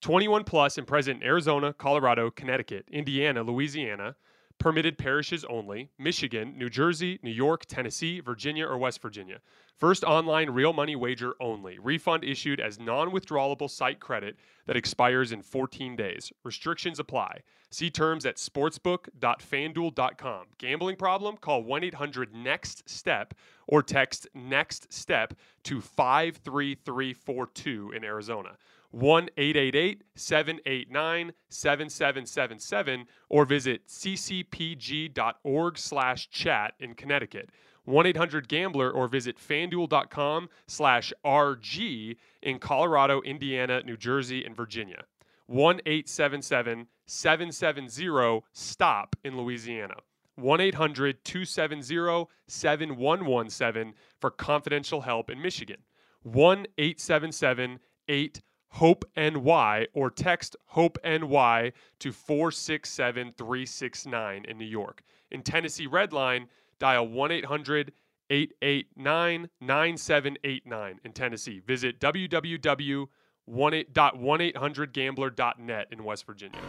21 plus and present in Arizona, Colorado, Connecticut, Indiana, Louisiana, permitted parishes only, Michigan, New Jersey, New York, Tennessee, Virginia, or West Virginia. First online real money wager only. Refund issued as non withdrawable site credit that expires in 14 days. Restrictions apply. See terms at sportsbook.fanduel.com. Gambling problem? Call 1 800 NEXT STEP or text NEXT STEP to 53342 in Arizona. 1 888 789 7777 or visit ccpg.org slash chat in Connecticut. 1-800-GAMBLER or visit fanduel.com slash RG in Colorado, Indiana, New Jersey, and Virginia. 1-877-770-STOP in Louisiana. 1-800-270-7117 for confidential help in Michigan. 1-877-8 Hope NY or text Hope NY to 467369 in New York. In Tennessee Redline, dial 1 800 889 9789 in Tennessee. Visit www.1800gambler.net in West Virginia.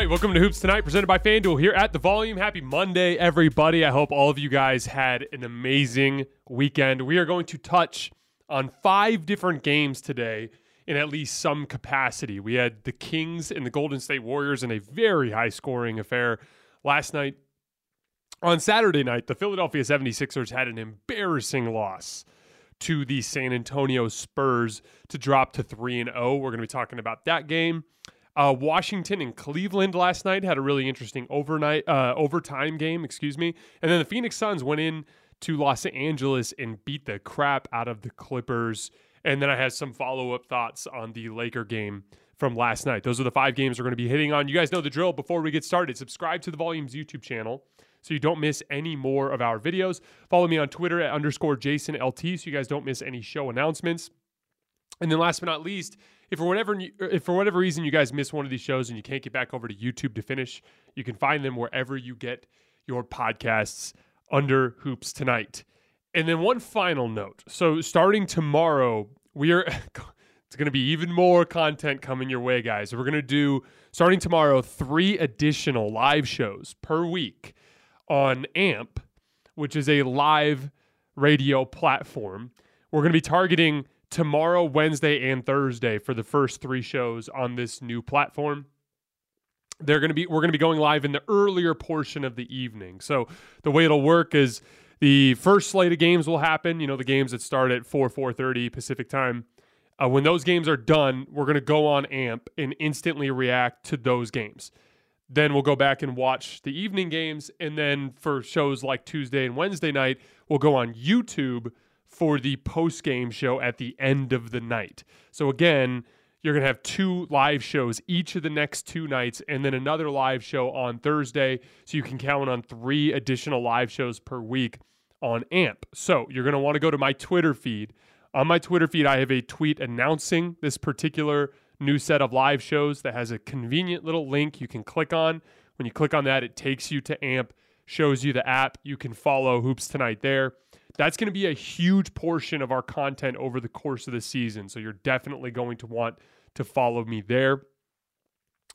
Right, welcome to Hoops Tonight, presented by FanDuel here at the Volume. Happy Monday, everybody. I hope all of you guys had an amazing weekend. We are going to touch on five different games today in at least some capacity. We had the Kings and the Golden State Warriors in a very high scoring affair last night. On Saturday night, the Philadelphia 76ers had an embarrassing loss to the San Antonio Spurs to drop to 3 and 0. We're going to be talking about that game. Uh, Washington and Cleveland last night had a really interesting overnight uh, overtime game, excuse me. And then the Phoenix Suns went in to Los Angeles and beat the crap out of the Clippers. And then I had some follow up thoughts on the Laker game from last night. Those are the five games we're going to be hitting on. You guys know the drill. Before we get started, subscribe to the Volumes YouTube channel so you don't miss any more of our videos. Follow me on Twitter at underscore Jason LT so you guys don't miss any show announcements. And then last but not least, if for whatever uh, if for whatever reason you guys miss one of these shows and you can't get back over to YouTube to finish, you can find them wherever you get your podcasts under Hoops Tonight. And then one final note. So starting tomorrow, we are it's going to be even more content coming your way, guys. We're going to do starting tomorrow three additional live shows per week on AMP, which is a live radio platform. We're going to be targeting tomorrow, Wednesday, and Thursday for the first three shows on this new platform. They're going to be we're going to be going live in the earlier portion of the evening. So the way it'll work is the first slate of games will happen. You know, the games that start at four four thirty Pacific time. Uh, when those games are done, we're going to go on AMP and instantly react to those games. Then we'll go back and watch the evening games. And then for shows like Tuesday and Wednesday night, we'll go on YouTube for the post game show at the end of the night. So again, you're going to have two live shows each of the next two nights and then another live show on Thursday. So you can count on three additional live shows per week on AMP. So you're going to want to go to my Twitter feed. On my Twitter feed, I have a tweet announcing this particular new set of live shows that has a convenient little link you can click on. When you click on that, it takes you to AMP, shows you the app. You can follow Hoops Tonight there. That's going to be a huge portion of our content over the course of the season. So you're definitely going to want to follow me there.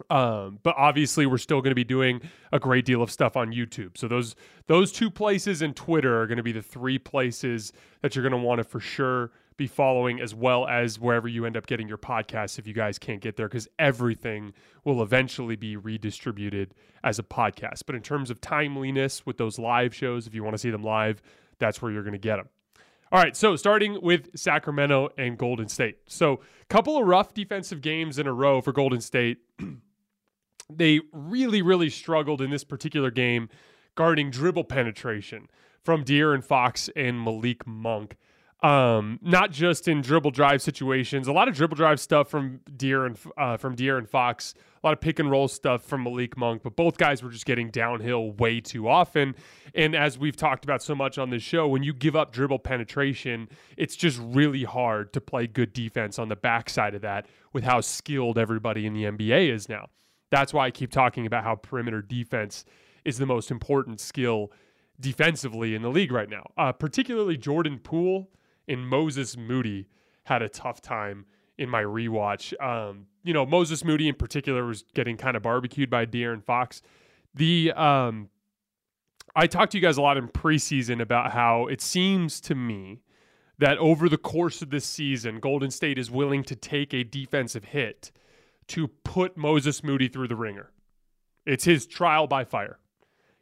Um, but obviously, we're still going to be doing a great deal of stuff on YouTube. So those those two places and Twitter are going to be the three places that you're going to want to for sure be following, as well as wherever you end up getting your podcasts. If you guys can't get there, because everything will eventually be redistributed as a podcast. But in terms of timeliness with those live shows, if you want to see them live, that's where you're going to get them. All right, so starting with Sacramento and Golden State. So, couple of rough defensive games in a row for Golden State. they really, really struggled in this particular game guarding dribble penetration from De'Aaron Fox and Malik Monk. Um, not just in dribble drive situations, a lot of dribble drive stuff from De'Aaron uh, from De'Aaron Fox, a lot of pick and roll stuff from Malik Monk, but both guys were just getting downhill way too often. And as we've talked about so much on this show, when you give up dribble penetration, it's just really hard to play good defense on the backside of that with how skilled everybody in the NBA is now. That's why I keep talking about how perimeter defense is the most important skill defensively in the league right now. Uh, particularly Jordan Poole and Moses Moody had a tough time in my rewatch. Um, you know, Moses Moody in particular was getting kind of barbecued by De'Aaron Fox. The um, I talked to you guys a lot in preseason about how it seems to me that over the course of this season, Golden State is willing to take a defensive hit to put Moses Moody through the ringer. It's his trial by fire.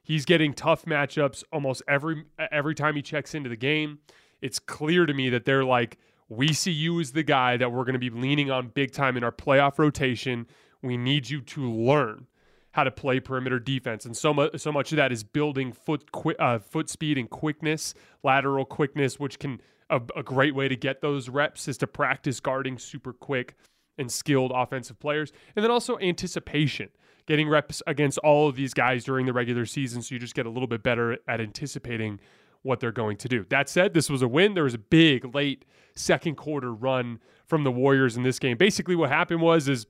He's getting tough matchups almost every every time he checks into the game. It's clear to me that they're like, we see you as the guy that we're going to be leaning on big time in our playoff rotation. We need you to learn how to play perimeter defense, and so much so much of that is building foot uh, foot speed and quickness, lateral quickness, which can a, a great way to get those reps is to practice guarding super quick and skilled offensive players, and then also anticipation getting reps against all of these guys during the regular season so you just get a little bit better at anticipating what they're going to do. That said, this was a win. There was a big late second quarter run from the Warriors in this game. Basically, what happened was is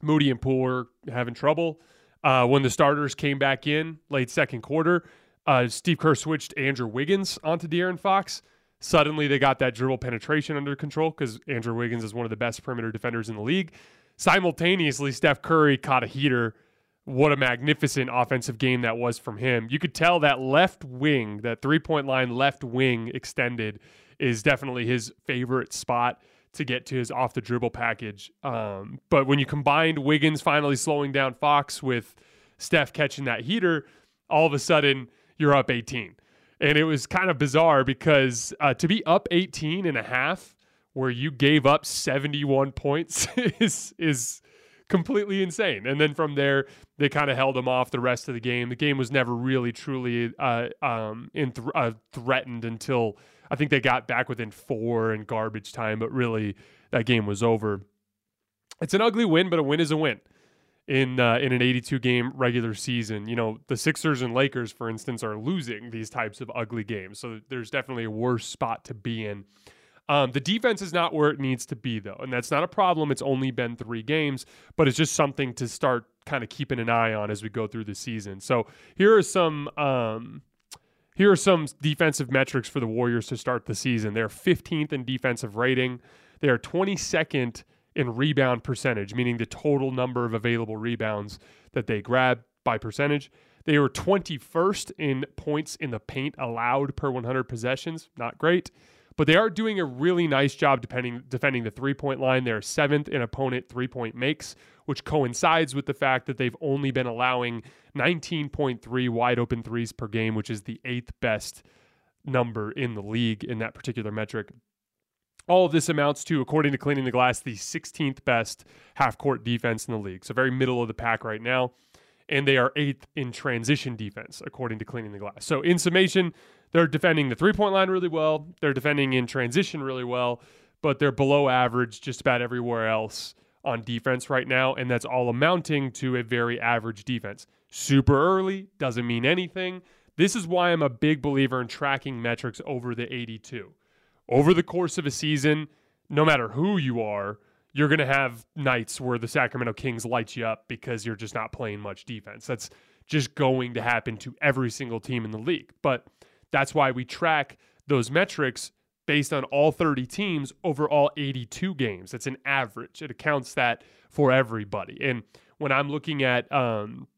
Moody and Poole were having trouble. Uh, when the starters came back in late second quarter, uh, Steve Kerr switched Andrew Wiggins onto De'Aaron Fox. Suddenly, they got that dribble penetration under control because Andrew Wiggins is one of the best perimeter defenders in the league. Simultaneously, Steph Curry caught a heater. What a magnificent offensive game that was from him. You could tell that left wing, that three point line left wing extended, is definitely his favorite spot to get to his off the dribble package. Um, but when you combined Wiggins finally slowing down Fox with Steph catching that heater, all of a sudden you're up 18. And it was kind of bizarre because uh, to be up 18 and a half where you gave up 71 points is is completely insane. And then from there, they kind of held them off the rest of the game. The game was never really truly uh, um, th- uh, threatened until I think they got back within four in garbage time. But really, that game was over. It's an ugly win, but a win is a win. In uh, in an 82 game regular season, you know the Sixers and Lakers, for instance, are losing these types of ugly games. So there's definitely a worse spot to be in um, the defense is not where it needs to be, though, and that's not a problem. It's only been three games, but it's just something to start kind of keeping an eye on as we go through the season. So here are some. Um, here are some defensive metrics for the Warriors to start the season. They're 15th in defensive rating. They are 22nd in rebound percentage, meaning the total number of available rebounds that they grab by percentage. They were 21st in points in the paint allowed per 100 possessions. Not great, but they are doing a really nice job defending, defending the three point line. They're seventh in opponent three point makes, which coincides with the fact that they've only been allowing 19.3 wide open threes per game, which is the eighth best number in the league in that particular metric. All of this amounts to, according to Cleaning the Glass, the 16th best half court defense in the league. So, very middle of the pack right now. And they are eighth in transition defense, according to Cleaning the Glass. So, in summation, they're defending the three point line really well. They're defending in transition really well, but they're below average just about everywhere else on defense right now. And that's all amounting to a very average defense. Super early doesn't mean anything. This is why I'm a big believer in tracking metrics over the 82 over the course of a season, no matter who you are, you're going to have nights where the Sacramento Kings light you up because you're just not playing much defense. That's just going to happen to every single team in the league. But that's why we track those metrics based on all 30 teams over all 82 games. It's an average. It accounts that for everybody. And when I'm looking at um,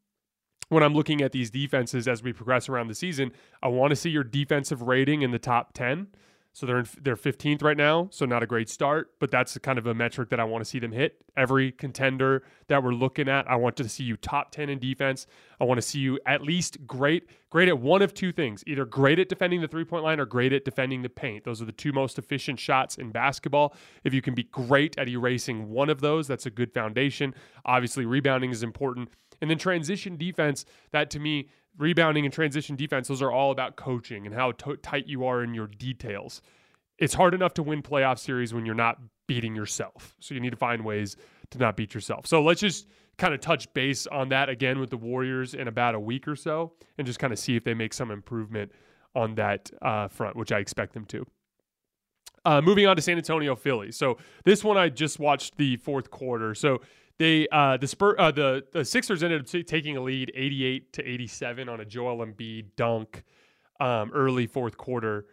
when I'm looking at these defenses as we progress around the season, I want to see your defensive rating in the top 10. So they're in, they're 15th right now, so not a great start, but that's kind of a metric that I want to see them hit. Every contender that we're looking at, I want to see you top 10 in defense. I want to see you at least great great at one of two things, either great at defending the three-point line or great at defending the paint. Those are the two most efficient shots in basketball. If you can be great at erasing one of those, that's a good foundation. Obviously, rebounding is important. And then transition defense, that to me rebounding and transition defense, those are all about coaching and how t- tight you are in your details. It's hard enough to win playoff series when you're not beating yourself. So you need to find ways to not beat yourself. So let's just kind of touch base on that again with the Warriors in about a week or so and just kind of see if they make some improvement on that uh, front, which I expect them to. Uh, moving on to San Antonio Philly. So this one I just watched the fourth quarter. So they uh, the Spur uh, the the Sixers ended up t- taking a lead 88 to 87 on a Joel Embiid dunk um, early fourth quarter.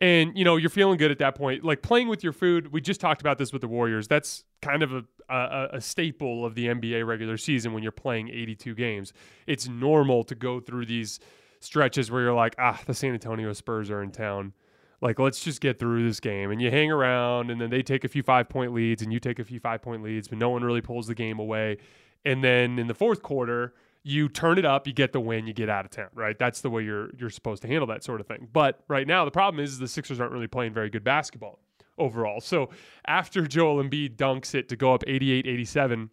And you know you're feeling good at that point, like playing with your food. We just talked about this with the Warriors. That's kind of a, a, a staple of the NBA regular season when you're playing 82 games. It's normal to go through these stretches where you're like, ah, the San Antonio Spurs are in town like let's just get through this game. And you hang around and then they take a few five point leads and you take a few five point leads but no one really pulls the game away. And then in the fourth quarter you turn it up you get the win you get out of town right? That's the way you're you're supposed to handle that sort of thing. But right now the problem is the Sixers aren't really playing very good basketball overall. So after Joel Embiid dunks it to go up 88-87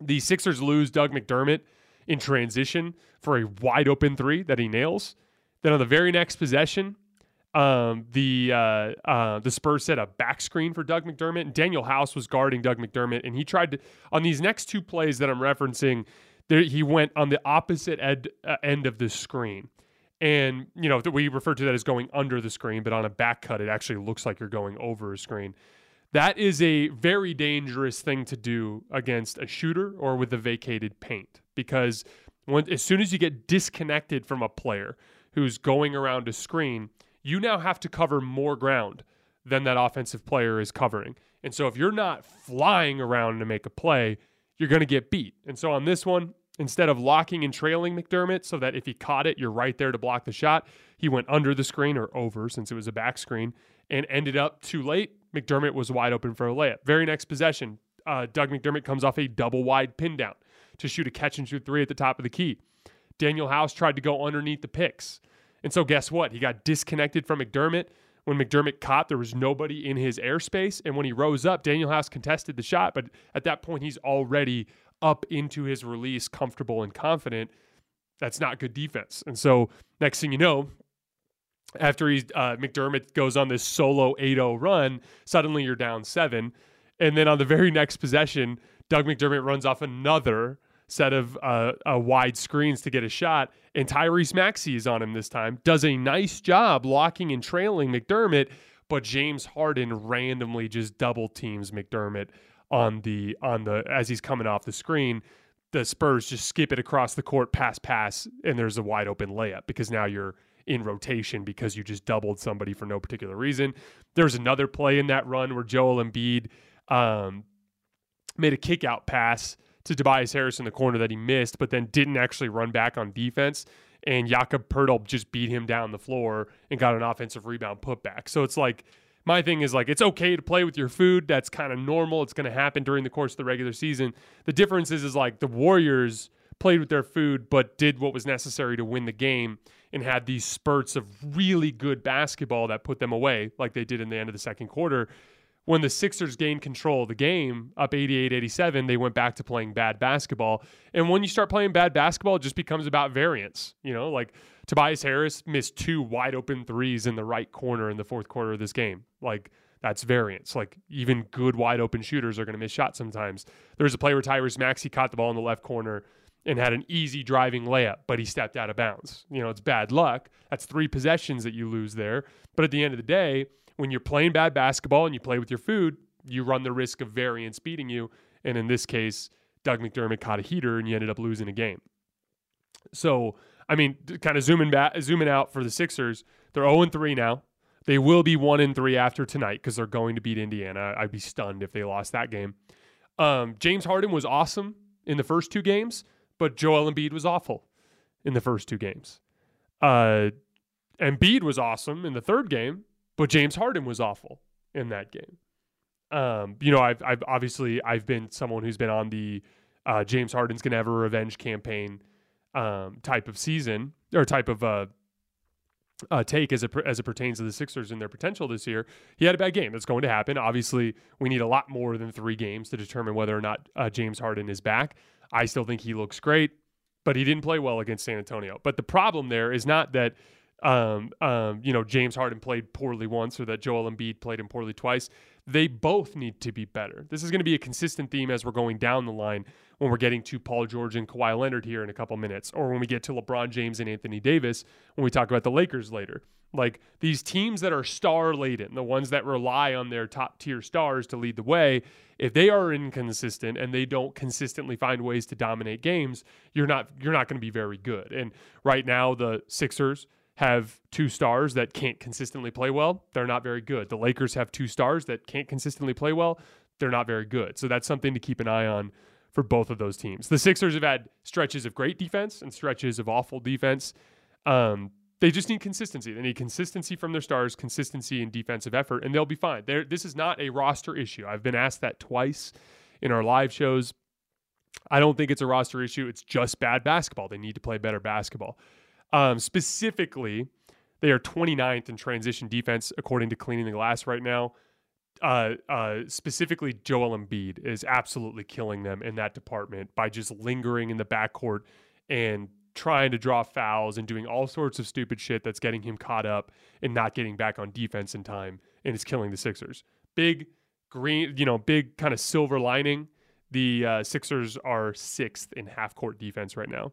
the Sixers lose Doug McDermott in transition for a wide open three that he nails. Then on the very next possession um, the uh, uh, the Spurs set a back screen for Doug McDermott, and Danuel House was guarding Doug McDermott, and he tried to on these next two plays that I'm referencing. There, he went on the opposite ed, uh, end of the screen, and you know we refer to that as going under the screen, but on a back cut, it actually looks like you're going over a screen. That is a very dangerous thing to do against a shooter or with a vacated paint because when, as soon as you get disconnected from a player who's going around a screen you now have to cover more ground than that offensive player is covering. And so if you're not flying around to make a play, you're going to get beat. And so on this one, instead of locking and trailing McDermott so that if he caught it, you're right there to block the shot, he went under the screen or over since it was a back screen and ended up too late. McDermott was wide open for a layup. Very next possession, uh, Doug McDermott comes off a double wide pin down to shoot a catch and shoot three at the top of the key. Danuel House tried to go underneath the picks. And so, guess what? He got disconnected from McDermott. When McDermott caught, there was nobody in his airspace. And when he rose up, Danuel House contested the shot. But at that point, he's already up into his release, comfortable and confident. That's not good defense. And so, next thing you know, after he uh, McDermott goes on this solo 8-0 run, suddenly you're down seven, and then on the very next possession, Doug McDermott runs off another set of uh, uh, wide screens to get a shot, and Tyrese Maxey is on him this time. Does a nice job locking and trailing McDermott, but James Harden randomly just double teams McDermott on the on the as he's coming off the screen. The Spurs just skip it across the court, pass, pass, and there's a wide open layup because now you're in rotation because you just doubled somebody for no particular reason. There's another play in that run where Joel Embiid um, made a kick out pass to Tobias Harris in the corner that he missed, but then didn't actually run back on defense. And Jakob Poeltl just beat him down the floor and got an offensive rebound putback. So it's like my thing is like it's okay to play with your food. That's kind of normal. It's going to happen during the course of the regular season. The difference is is like the Warriors played with their food but did what was necessary to win the game and had these spurts of really good basketball that put them away like they did in the end of the second quarter. When the Sixers gained control of the game, up 88-87, they went back to playing bad basketball. And when you start playing bad basketball, it just becomes about variance, you know, like Tobias Harris missed two wide open threes in the right corner in the fourth quarter of this game. Like that's variance. Like even good wide open shooters are going to miss shots sometimes. There was a play where Tyrese Maxey caught the ball in the left corner and had an easy driving layup, but he stepped out of bounds. You know, it's bad luck. That's three possessions that you lose there. But at the end of the day, when you're playing bad basketball and you play with your food, you run the risk of variance beating you. And in this case, Doug McDermott caught a heater and you ended up losing a game. So I mean, kind of zooming back, zooming out for the Sixers, they're 0 3 now. They will be 1 3 after tonight because they're going to beat Indiana. I'd be stunned if they lost that game. Um, James Harden was awesome in the first two games, but Joel Embiid was awful in the first two games. Uh, Embiid was awesome in the third game, but James Harden was awful in that game. Um, you know, I've, I've obviously I've been someone who's been on the uh, James Harden's gonna have a revenge campaign um, type of season or type of uh, uh, take as it as it pertains to the Sixers and their potential this year. He had a bad game. That's going to happen. Obviously, we need a lot more than three games to determine whether or not uh, James Harden is back. I still think he looks great, but he didn't play well against San Antonio. But the problem there is not that um, um, you know James Harden played poorly once or that Joel Embiid played him poorly twice. They both need to be better. This is going to be a consistent theme as we're going down the line when we're getting to Paul George and Kawhi Leonard here in a couple minutes, or when we get to LeBron James and Anthony Davis when we talk about the Lakers later. Like these teams that are star laden, the ones that rely on their top tier stars to lead the way, if they are inconsistent and they don't consistently find ways to dominate games, you're not you're not going to be very good. And right now the Sixers have two stars that can't consistently play well. They're not very good. The Lakers have two stars that can't consistently play well. They're not very good. So that's something to keep an eye on for both of those teams. The Sixers have had stretches of great defense and stretches of awful defense. Um, they just need consistency. They need consistency from their stars, consistency in defensive effort, and they'll be fine. They're, this is not a roster issue. I've been asked that twice in our live shows. I don't think it's a roster issue. It's just bad basketball. They need to play better basketball. Um, specifically, they are 29th in transition defense according to Cleaning the Glass right now uh, uh, specifically Joel Embiid is absolutely killing them in that department by just lingering in the backcourt and trying to draw fouls and doing all sorts of stupid shit that's getting him caught up and not getting back on defense in time and it's killing the Sixers. Big green, you know, big kind of silver lining. The uh, Sixers are sixth in half court defense right now,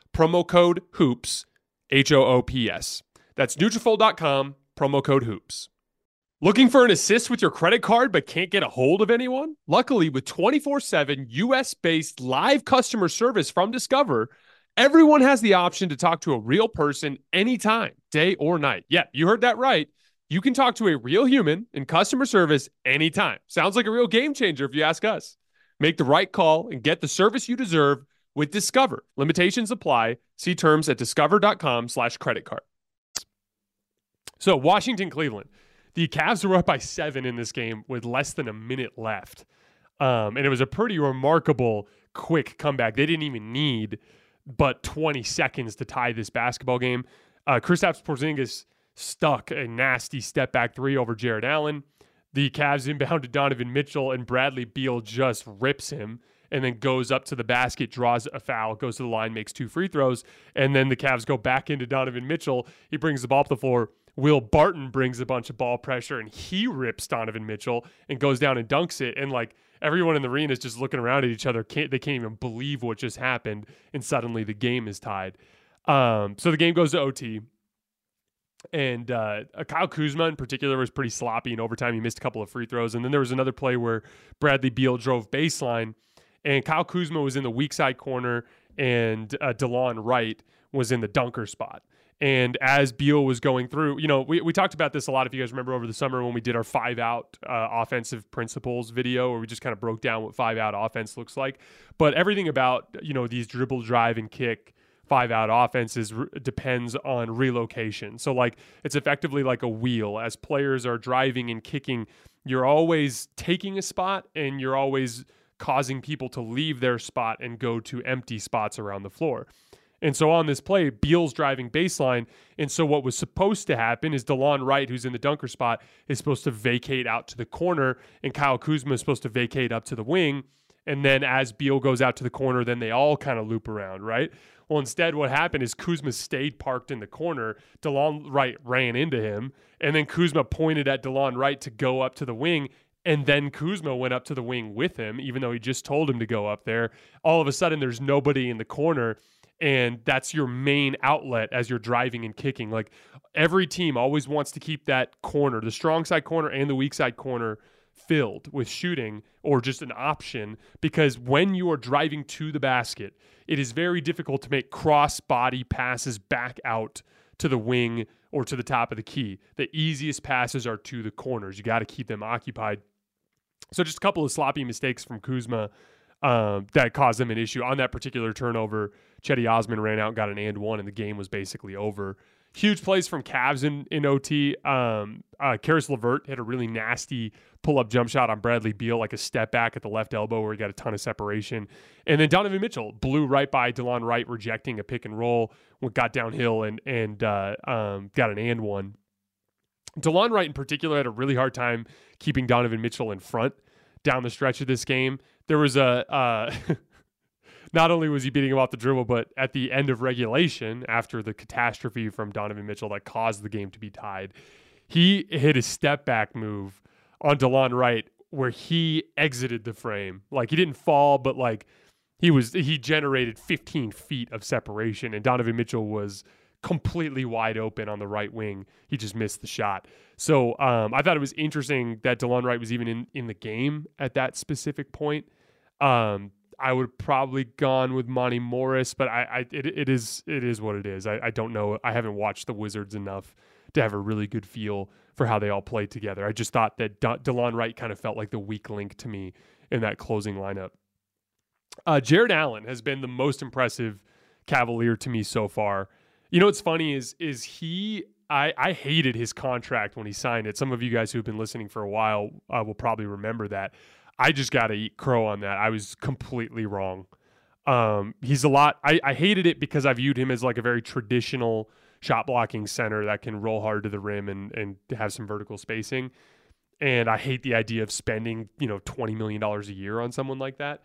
promo code HOOPS, H-O-O-P-S. That's Nutrafol.com, promo code HOOPS. Looking for an assist with your credit card but can't get a hold of anyone? Luckily, with 24 7 US based live customer service from Discover, everyone has the option to talk to a real person anytime, day or night. Yeah, you heard that right. You can talk to a real human in customer service anytime. Sounds like a real game changer if you ask us. Make the right call and get the service you deserve with Discover. Limitations apply. See terms at discover.com slash credit card. So Washington, Cleveland. The Cavs were up by seven in this game with less than a minute left. Um, and it was a pretty remarkable quick comeback. They didn't even need but 20 seconds to tie this basketball game. Uh, Kristaps Porzingis stuck a nasty step back three over Jarrett Allen. The Cavs inbound to Donovan Mitchell, and Bradley Beal just rips him and then goes up to the basket, draws a foul, goes to the line, makes two free throws, and then the Cavs go back into Donovan Mitchell. He brings the ball up the floor. Will Barton brings a bunch of ball pressure and he rips Donovan Mitchell and goes down and dunks it. And like everyone in the arena is just looking around at each other. Can't they can't even believe what just happened. And suddenly the game is tied. Um, so the game goes to OT. And uh, Kyle Kuzma in particular was pretty sloppy in overtime. He missed a couple of free throws. And then there was another play where Bradley Beal drove baseline, and Kyle Kuzma was in the weak side corner, and uh, Delon Wright was in the dunker spot. And as Beal was going through, you know, we, we talked about this a lot. If you guys remember over the summer when we did our five out uh, offensive principles video, where we just kind of broke down what five out offense looks like. But everything about, you know, these dribble, drive, and kick five out offenses depends on relocation. So, like, it's effectively like a wheel. As players are driving and kicking, you're always taking a spot and you're always causing people to leave their spot and go to empty spots around the floor. And so on this play, Beal's driving baseline. And so what was supposed to happen is Delon Wright, who's in the dunker spot, is supposed to vacate out to the corner, and Kyle Kuzma is supposed to vacate up to the wing. And then as Beal goes out to the corner, then they all kind of loop around, right? Well, instead, what happened is Kuzma stayed parked in the corner. Delon Wright ran into him, and then Kuzma pointed at Delon Wright to go up to the wing. And then Kuzma went up to the wing with him, even though he just told him to go up there. All of a sudden, there's nobody in the corner and that's your main outlet as you're driving and kicking. Like every team always wants to keep that corner, the strong side corner and the weak side corner filled with shooting or just an option because when you are driving to the basket, it is very difficult to make cross body passes back out to the wing or to the top of the key. The easiest passes are to the corners. You got to keep them occupied. So just a couple of sloppy mistakes from Kuzma um, that caused them an issue on that particular turnover. Cedi Osman ran out, got an and one, and the game was basically over. Huge plays from Cavs in, in OT. Um, uh, Caris LeVert had a really nasty pull up jump shot on Bradley Beal, like a step back at the left elbow where he got a ton of separation. And then Donovan Mitchell blew right by Delon Wright, rejecting a pick and roll, got downhill and and uh, um, got an and one. Delon Wright in particular had a really hard time keeping Donovan Mitchell in front down the stretch of this game. There was a uh, not only was he beating him off the dribble, but at the end of regulation, after the catastrophe from Donovan Mitchell that caused the game to be tied, he hit a step back move on Delon Wright where he exited the frame. Like he didn't fall, but like he was he generated 15 feet of separation, and Donovan Mitchell was completely wide open on the right wing. He just missed the shot. So um, I thought it was interesting that Delon Wright was even in, in the game at that specific point. Um, I would probably gone with Monte Morris, but I, I it, it is it is what it is. I, I don't know. I haven't watched the Wizards enough to have a really good feel for how they all played together. I just thought that De- Delon Wright kind of felt like the weak link to me in that closing lineup. Uh, Jarrett Allen has been the most impressive Cavalier to me so far. You know what's funny is is he I, I hated his contract when he signed it. Some of you guys who've been listening for a while uh, will probably remember that. I just got to eat crow on that. I was completely wrong. Um, he's a lot. I, I hated it because I viewed him as like a very traditional shot blocking center that can roll hard to the rim and and have some vertical spacing. And I hate the idea of spending you know twenty million dollars a year on someone like that.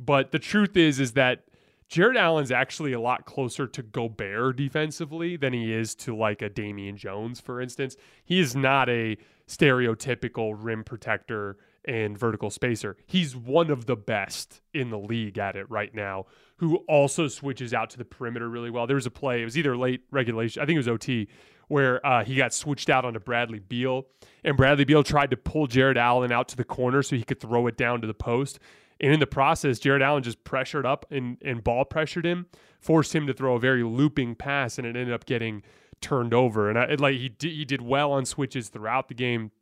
But the truth is, is that Jarrett Allen's actually a lot closer to Gobert defensively than he is to like a Damian Jones, for instance. He is not a stereotypical rim protector and vertical spacer. He's one of the best in the league at it right now, who also switches out to the perimeter really well. There was a play, it was either late regulation, I think it was OT, where uh, he got switched out onto Bradley Beal, and Bradley Beal tried to pull Jarrett Allen out to the corner so he could throw it down to the post. And in the process, Jarrett Allen just pressured up and, and ball pressured him, forced him to throw a very looping pass, and it ended up getting turned over. And I, it, like he did, he did well on switches throughout the game.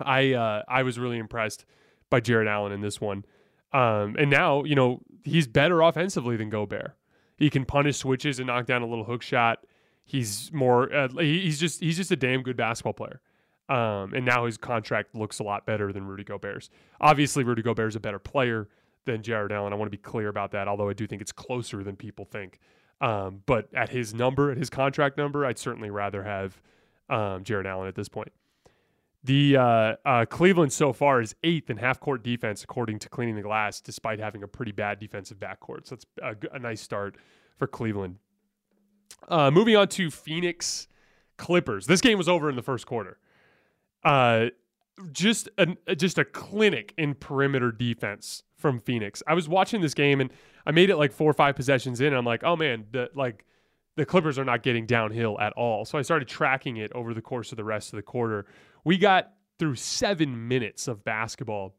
I uh, I was really impressed by Jarrett Allen in this one. Um, and now you know he's better offensively than Gobert. He can punish switches and knock down a little hook shot. He's more uh, he's just he's just a damn good basketball player. Um, and now his contract looks a lot better than Rudy Gobert's. Obviously, Rudy is a better player than Jarrett Allen. I want to be clear about that, although I do think it's closer than people think. Um, but at his number, at his contract number, I'd certainly rather have um, Jarrett Allen at this point. The uh, uh, Cleveland so far is eighth in half court defense, according to Cleaning the Glass, despite having a pretty bad defensive backcourt. So it's a, a nice start for Cleveland. Uh, moving on to Phoenix Clippers. This game was over in the first quarter. Uh, just a just a clinic in perimeter defense from Phoenix. I was watching this game and I made it like four or five possessions in. And I'm like, oh man, the like the Clippers are not getting downhill at all. So I started tracking it over the course of the rest of the quarter. We got through seven minutes of basketball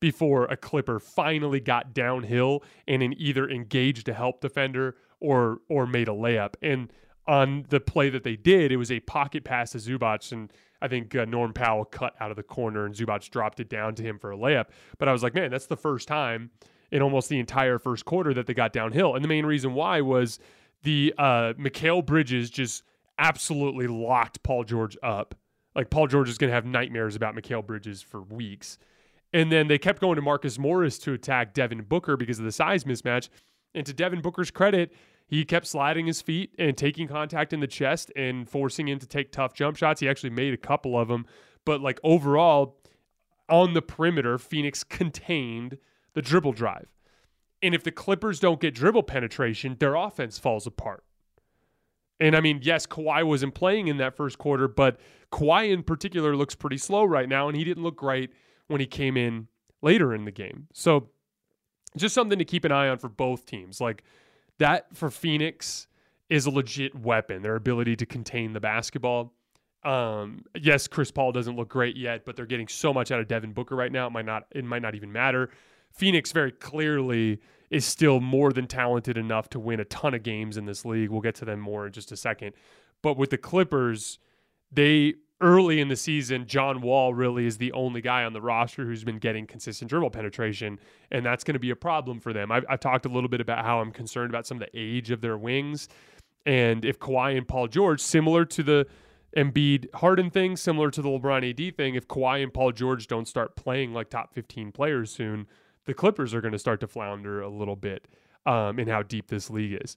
before a Clipper finally got downhill and in either engaged a help defender or or made a layup. And on the play that they did, it was a pocket pass to Zubac, and I think uh, Norm Powell cut out of the corner, and Zubac dropped it down to him for a layup. But I was like, man, that's the first time in almost the entire first quarter that they got downhill. And the main reason why was the uh, Mikal Bridges just absolutely locked Paul George up. Like Paul George is going to have nightmares about Mikal Bridges for weeks. And then they kept going to Marcus Morris to attack Devin Booker because of the size mismatch. And to Devin Booker's credit, he kept sliding his feet and taking contact in the chest and forcing him to take tough jump shots. He actually made a couple of them. But like overall, on the perimeter, Phoenix contained the dribble drive. And if the Clippers don't get dribble penetration, their offense falls apart. And I mean, yes, Kawhi wasn't playing in that first quarter, but Kawhi in particular looks pretty slow right now, and he didn't look great when he came in later in the game. So just something to keep an eye on for both teams. Like that for Phoenix is a legit weapon, their ability to contain the basketball. Um, yes, Chris Paul doesn't look great yet, but they're getting so much out of Devin Booker right now. It might not it might not even matter. Phoenix very clearly is still more than talented enough to win a ton of games in this league. We'll get to them more in just a second. But with the Clippers, they early in the season, John Wall really is the only guy on the roster who's been getting consistent dribble penetration, and that's going to be a problem for them. I've, I've, talked a little bit about how I'm concerned about some of the age of their wings, and if Kawhi and Paul George, similar to the Embiid Harden thing, similar to the LeBron AD thing, if Kawhi and Paul George don't start playing like top 15 players soon, the Clippers are going to start to flounder a little bit um, in how deep this league is.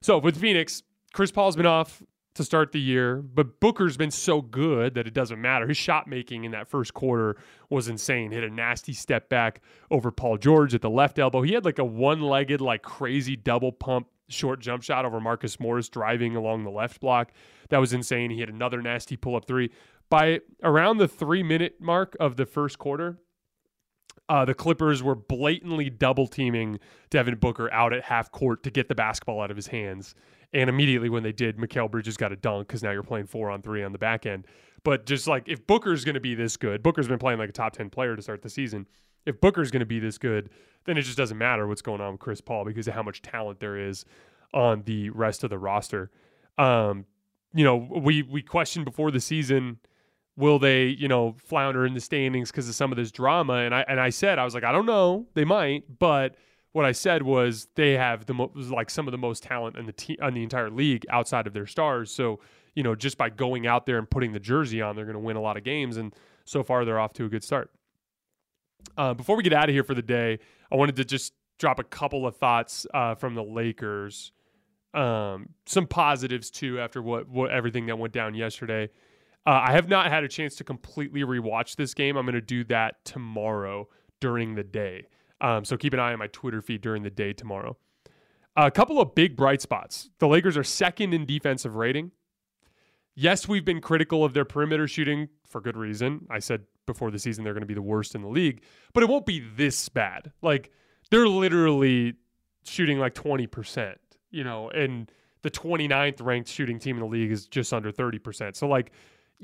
So with Phoenix, Chris Paul's been off to start the year, but Booker's been so good that it doesn't matter. His shot making in that first quarter was insane. Hit a nasty step back over Paul George at the left elbow. He had like a one-legged, like crazy double pump short jump shot over Marcus Morris driving along the left block. That was insane. He had another nasty pull-up three. By around the three-minute mark of the first quarter, uh, the Clippers were blatantly double teaming Devin Booker out at half court to get the basketball out of his hands. And immediately when they did, Mikal Bridges got a dunk because now you're playing four on three on the back end. But just like if Booker's going to be this good, Booker's been playing like a top 10 player to start the season. If Booker's going to be this good, then it just doesn't matter what's going on with Chris Paul because of how much talent there is on the rest of the roster. Um, you know, we we questioned before the season, will they, you know, flounder in the standings because of some of this drama? And I and I said I was like, I don't know, they might, but what I said was they have the mo- like some of the most talent in the te- on the entire league outside of their stars. So you know, just by going out there and putting the jersey on, they're going to win a lot of games. And so far, they're off to a good start. Uh, before we get out of here for the day, I wanted to just drop a couple of thoughts uh, from the Lakers. Um, some positives too after what what everything that went down yesterday. Uh, I have not had a chance to completely rewatch this game. I'm going to do that tomorrow during the day. Um, so keep an eye on my Twitter feed during the day tomorrow. A couple of big bright spots. The Lakers are second in defensive rating. Yes, we've been critical of their perimeter shooting for good reason. I said before the season they're going to be the worst in the league, but it won't be this bad. Like they're literally shooting like 20%, you know, and the 29th ranked shooting team in the league is just under 30%. So like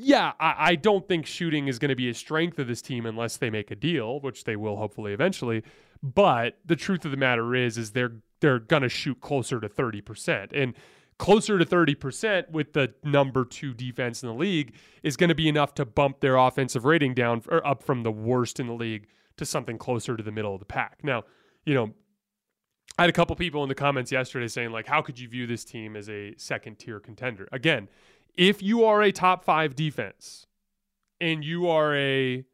yeah, I, I don't think shooting is going to be a strength of this team unless they make a deal, which they will hopefully eventually. But the truth of the matter is, is they're they're going to shoot closer to 30%. And closer to 30% with the number two defense in the league is going to be enough to bump their offensive rating down or up from the worst in the league to something closer to the middle of the pack. Now, you know, I had a couple people in the comments yesterday saying, like, how could you view this team as a second tier contender? Again, if you are a top five defense and you are a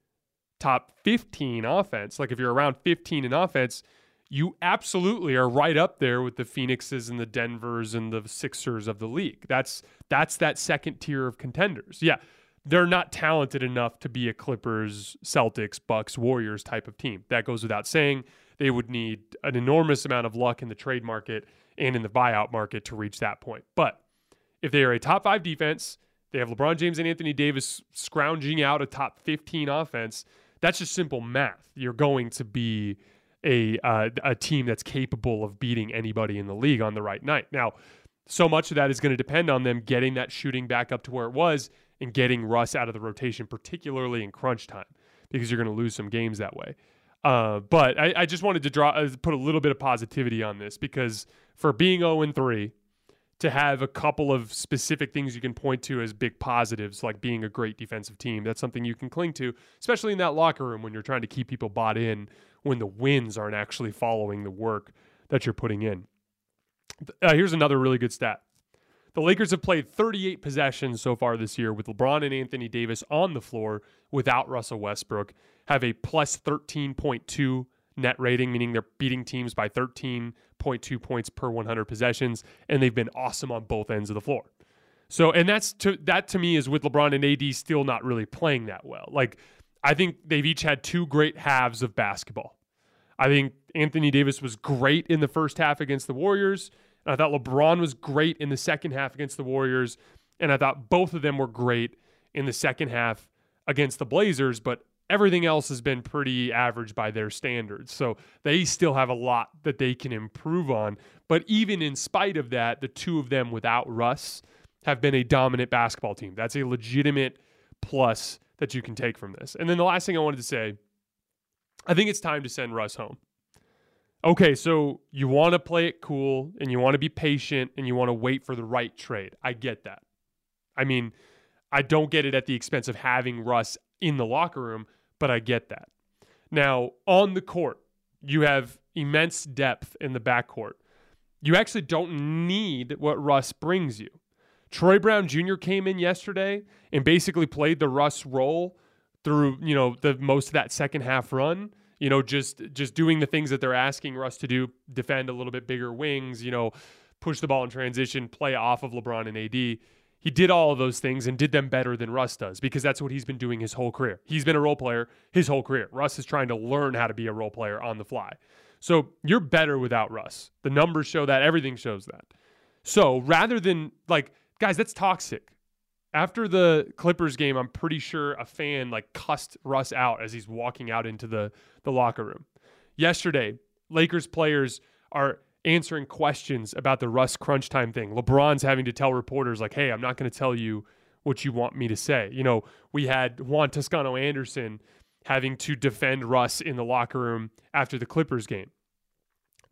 top 15 offense, like if you're around 15 in offense, you absolutely are right up there with the Phoenixes and the Denvers and the Sixers of the league. That's that's that second tier of contenders. Yeah, they're not talented enough to be a Clippers, Celtics, Bucks, Warriors type of team. That goes without saying. They would need an enormous amount of luck in the trade market and in the buyout market to reach that point. But if they are a top five defense, they have LeBron James and Anthony Davis scrounging out a top 15 offense. That's just simple math. You're going to be a uh, a team that's capable of beating anybody in the league on the right night. Now, so much of that is going to depend on them getting that shooting back up to where it was and getting Russ out of the rotation, particularly in crunch time, because you're going to lose some games that way. Uh, but I, I, just wanted to draw uh, put a little bit of positivity on this because for being 0 and 3, to have a couple of specific things you can point to as big positives, like being a great defensive team. That's something you can cling to, especially in that locker room when you're trying to keep people bought in when the wins aren't actually following the work that you're putting in. Uh, here's another really good stat. The Lakers have played 38 possessions so far this year with LeBron and Anthony Davis on the floor without Russell Westbrook, have a plus 13.2 net rating, meaning they're beating teams by 13.2 points per 100 possessions, and they've been awesome on both ends of the floor. So, and that's to that to me is with LeBron and AD still not really playing that well. Like, I think they've each had two great halves of basketball. I think Anthony Davis was great in the first half against the Warriors. And I thought LeBron was great in the second half against the Warriors. And I thought both of them were great in the second half against the Blazers. But everything else has been pretty average by their standards. So they still have a lot that they can improve on. But even in spite of that, the two of them without Russ have been a dominant basketball team. That's a legitimate plus that you can take from this. And then the last thing I wanted to say I think it's time to send Russ home. Okay, so you want to play it cool and you want to be patient and you want to wait for the right trade. I get that. I mean, I don't get it at the expense of having Russ in the locker room, but I get that. Now, on the court, you have immense depth in the backcourt. You actually don't need what Russ brings you. Troy Brown Jr. came in yesterday and basically played the Russ role through, you know, the most of that second half run. You know, just just doing the things that they're asking Russ to do, defend a little bit bigger wings, you know, push the ball in transition, play off of LeBron and AD he did all of those things and did them better than Russ does because that's what he's been doing his whole career. He's been a role player his whole career. Russ is trying to learn how to be a role player on the fly. So you're better without Russ. The numbers show that, everything shows that. So rather than like, guys, that's toxic. After the Clippers game, I'm pretty sure a fan like cussed Russ out as he's walking out into the, the locker room. Yesterday, Lakers players are answering questions about the Russ crunch time thing. LeBron's having to tell reporters, like, hey, I'm not going to tell you what you want me to say. You know, we had Juan Toscano Anderson having to defend Russ in the locker room after the Clippers game.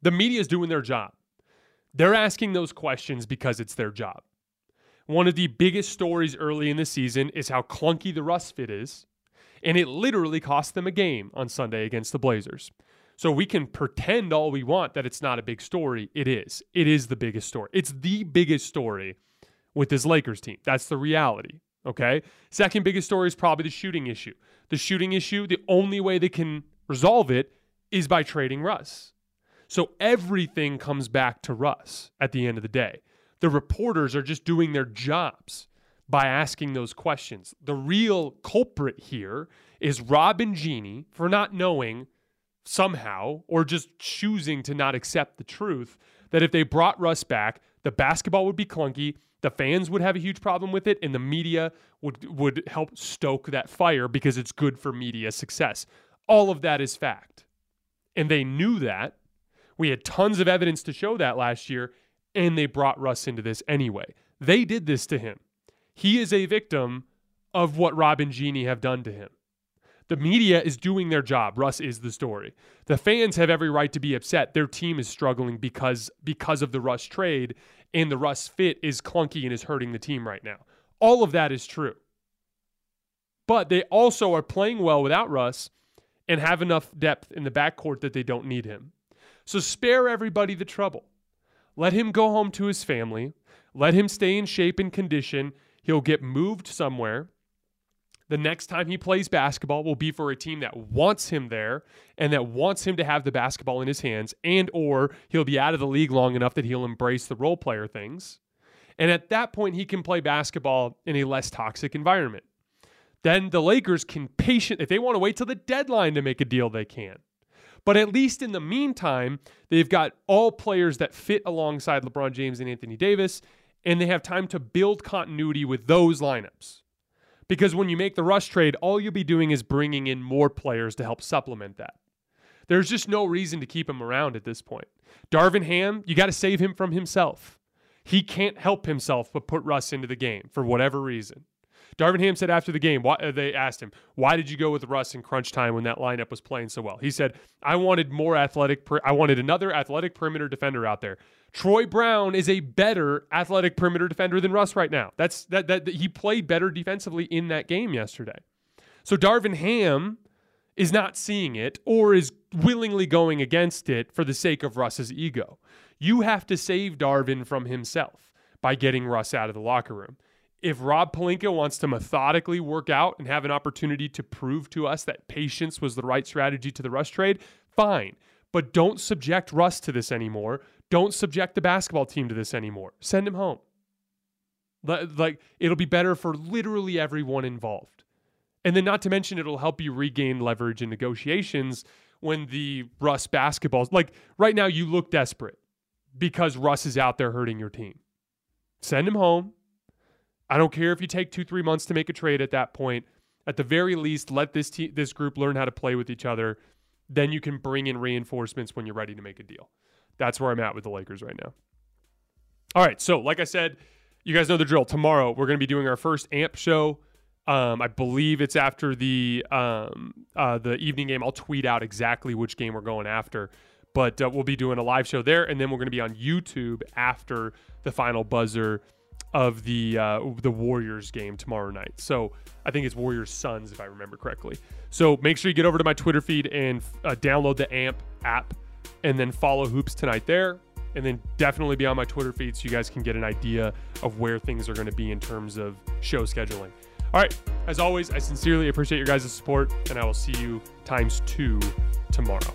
The media is doing their job. They're asking those questions because it's their job. One of the biggest stories early in the season is how clunky the Russ fit is, and it literally cost them a game on Sunday against the Blazers. So we can pretend all we want that it's not a big story. It is. It is the biggest story. It's the biggest story with this Lakers team. That's the reality. Okay. Second biggest story is probably the shooting issue. The shooting issue, the only way they can resolve it is by trading Russ. So everything comes back to Russ at the end of the day. The reporters are just doing their jobs by asking those questions. The real culprit here is Rob and Jeanie for not knowing somehow or just choosing to not accept the truth that if they brought Russ back, the basketball would be clunky, the fans would have a huge problem with it, and the media would would help stoke that fire because it's good for media success. All of that is fact. And they knew that. We had tons of evidence to show that last year, and they brought Russ into this anyway. They did this to him. He is a victim of what Rob and Jeanie have done to him. The media is doing their job. Russ is the story. The fans have every right to be upset. Their team is struggling because because of the Russ trade and the Russ fit is clunky and is hurting the team right now. All of that is true. But they also are playing well without Russ and have enough depth in the backcourt that they don't need him. So spare everybody the trouble. Let him go home to his family. Let him stay in shape and condition. He'll get moved somewhere. The next time he plays basketball will be for a team that wants him there and that wants him to have the basketball in his hands and or he'll be out of the league long enough that he'll embrace the role player things. And at that point he can play basketball in a less toxic environment. Then the Lakers can patient if they want to wait till the deadline to make a deal they can. But at least in the meantime, they've got all players that fit alongside LeBron James and Anthony Davis, and they have time to build continuity with those lineups. Because when you make the Russ trade, all you'll be doing is bringing in more players to help supplement that. There's just no reason to keep him around at this point. Darvin Ham, you got to save him from himself. He can't help himself but put Russ into the game for whatever reason. Darvin Ham said after the game, why, uh, they asked him, why did you go with Russ in crunch time when that lineup was playing so well? He said, I wanted more athletic, per- I wanted another athletic perimeter defender out there. Troy Brown is a better athletic perimeter defender than Russ right now. That's that, that, that he played better defensively in that game yesterday. So Darvin Ham is not seeing it or is willingly going against it for the sake of Russ's ego. You have to save Darvin from himself by getting Russ out of the locker room if Rob Pelinka wants to methodically work out and have an opportunity to prove to us that patience was the right strategy to the Russ trade, fine. But don't subject Russ to this anymore. Don't subject the basketball team to this anymore. Send him home. Like, it'll be better for literally everyone involved. And then, not to mention, it'll help you regain leverage in negotiations when the Russ basketballs, like right now, you look desperate because Russ is out there hurting your team. Send him home I don't care if you take two, three months to make a trade at that point. At the very least, let this te- this group learn how to play with each other. Then you can bring in reinforcements when you're ready to make a deal. That's where I'm at with the Lakers right now. All right, so like I said, you guys know the drill. Tomorrow we're going to be doing our first AMP show. Um, I believe it's after the um, uh, the evening game. I'll tweet out exactly which game we're going after, but uh, we'll be doing a live show there, and then we're going to be on YouTube after the final buzzer of the uh, the Warriors game tomorrow night. So I think it's Warriors Suns if I remember correctly. So make sure you get over to my Twitter feed and uh, download the AMP app, and then follow Hoops Tonight there, and then definitely be on my Twitter feed so you guys can get an idea of where things are going to be in terms of show scheduling. All right, as always, I sincerely appreciate your guys' support, and I will see you times two tomorrow.